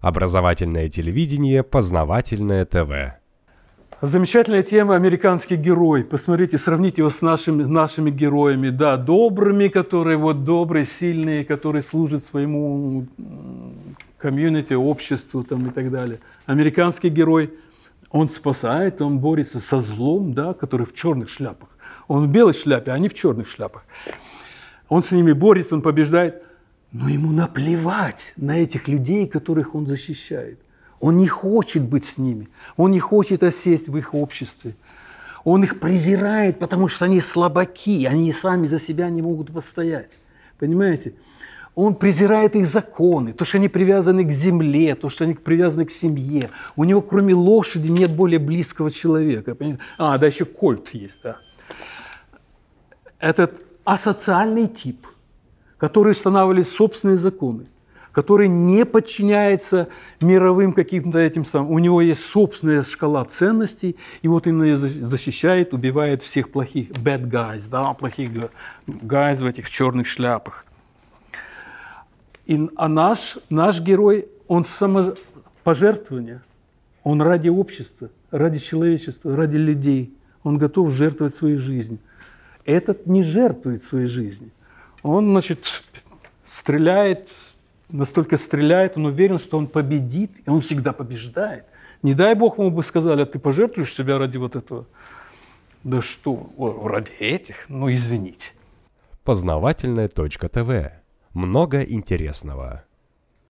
Образовательное телевидение, познавательное ТВ. Замечательная тема «Американский герой». Посмотрите, сравните его с нашими, нашими героями. Да, добрыми, которые вот добрые, сильные, которые служат своему комьюнити, обществу там, и так далее. Американский герой, он спасает, он борется со злом, да, который в черных шляпах. Он в белой шляпе, а они в черных шляпах. Он с ними борется, он побеждает. Но ему наплевать на этих людей, которых он защищает. Он не хочет быть с ними. Он не хочет осесть в их обществе. Он их презирает, потому что они слабаки, они сами за себя не могут постоять. Понимаете? Он презирает их законы, то, что они привязаны к земле, то, что они привязаны к семье. У него, кроме лошади, нет более близкого человека. А, да, еще кольт есть, да. Этот асоциальный тип – который устанавливали собственные законы, который не подчиняется мировым каким-то этим самым. У него есть собственная шкала ценностей, и вот он ее защищает, убивает всех плохих bad guys, да, плохих guys в этих черных шляпах. И, а наш, наш герой, он самопожертвование, он ради общества, ради человечества, ради людей. Он готов жертвовать свою жизнь. Этот не жертвует своей жизнью. Он, значит, стреляет, настолько стреляет, он уверен, что он победит, и он всегда побеждает. Не дай бог ему бы сказали, а ты пожертвуешь себя ради вот этого. Да что, ради этих? Ну, извините. Познавательная точка ТВ. Много интересного.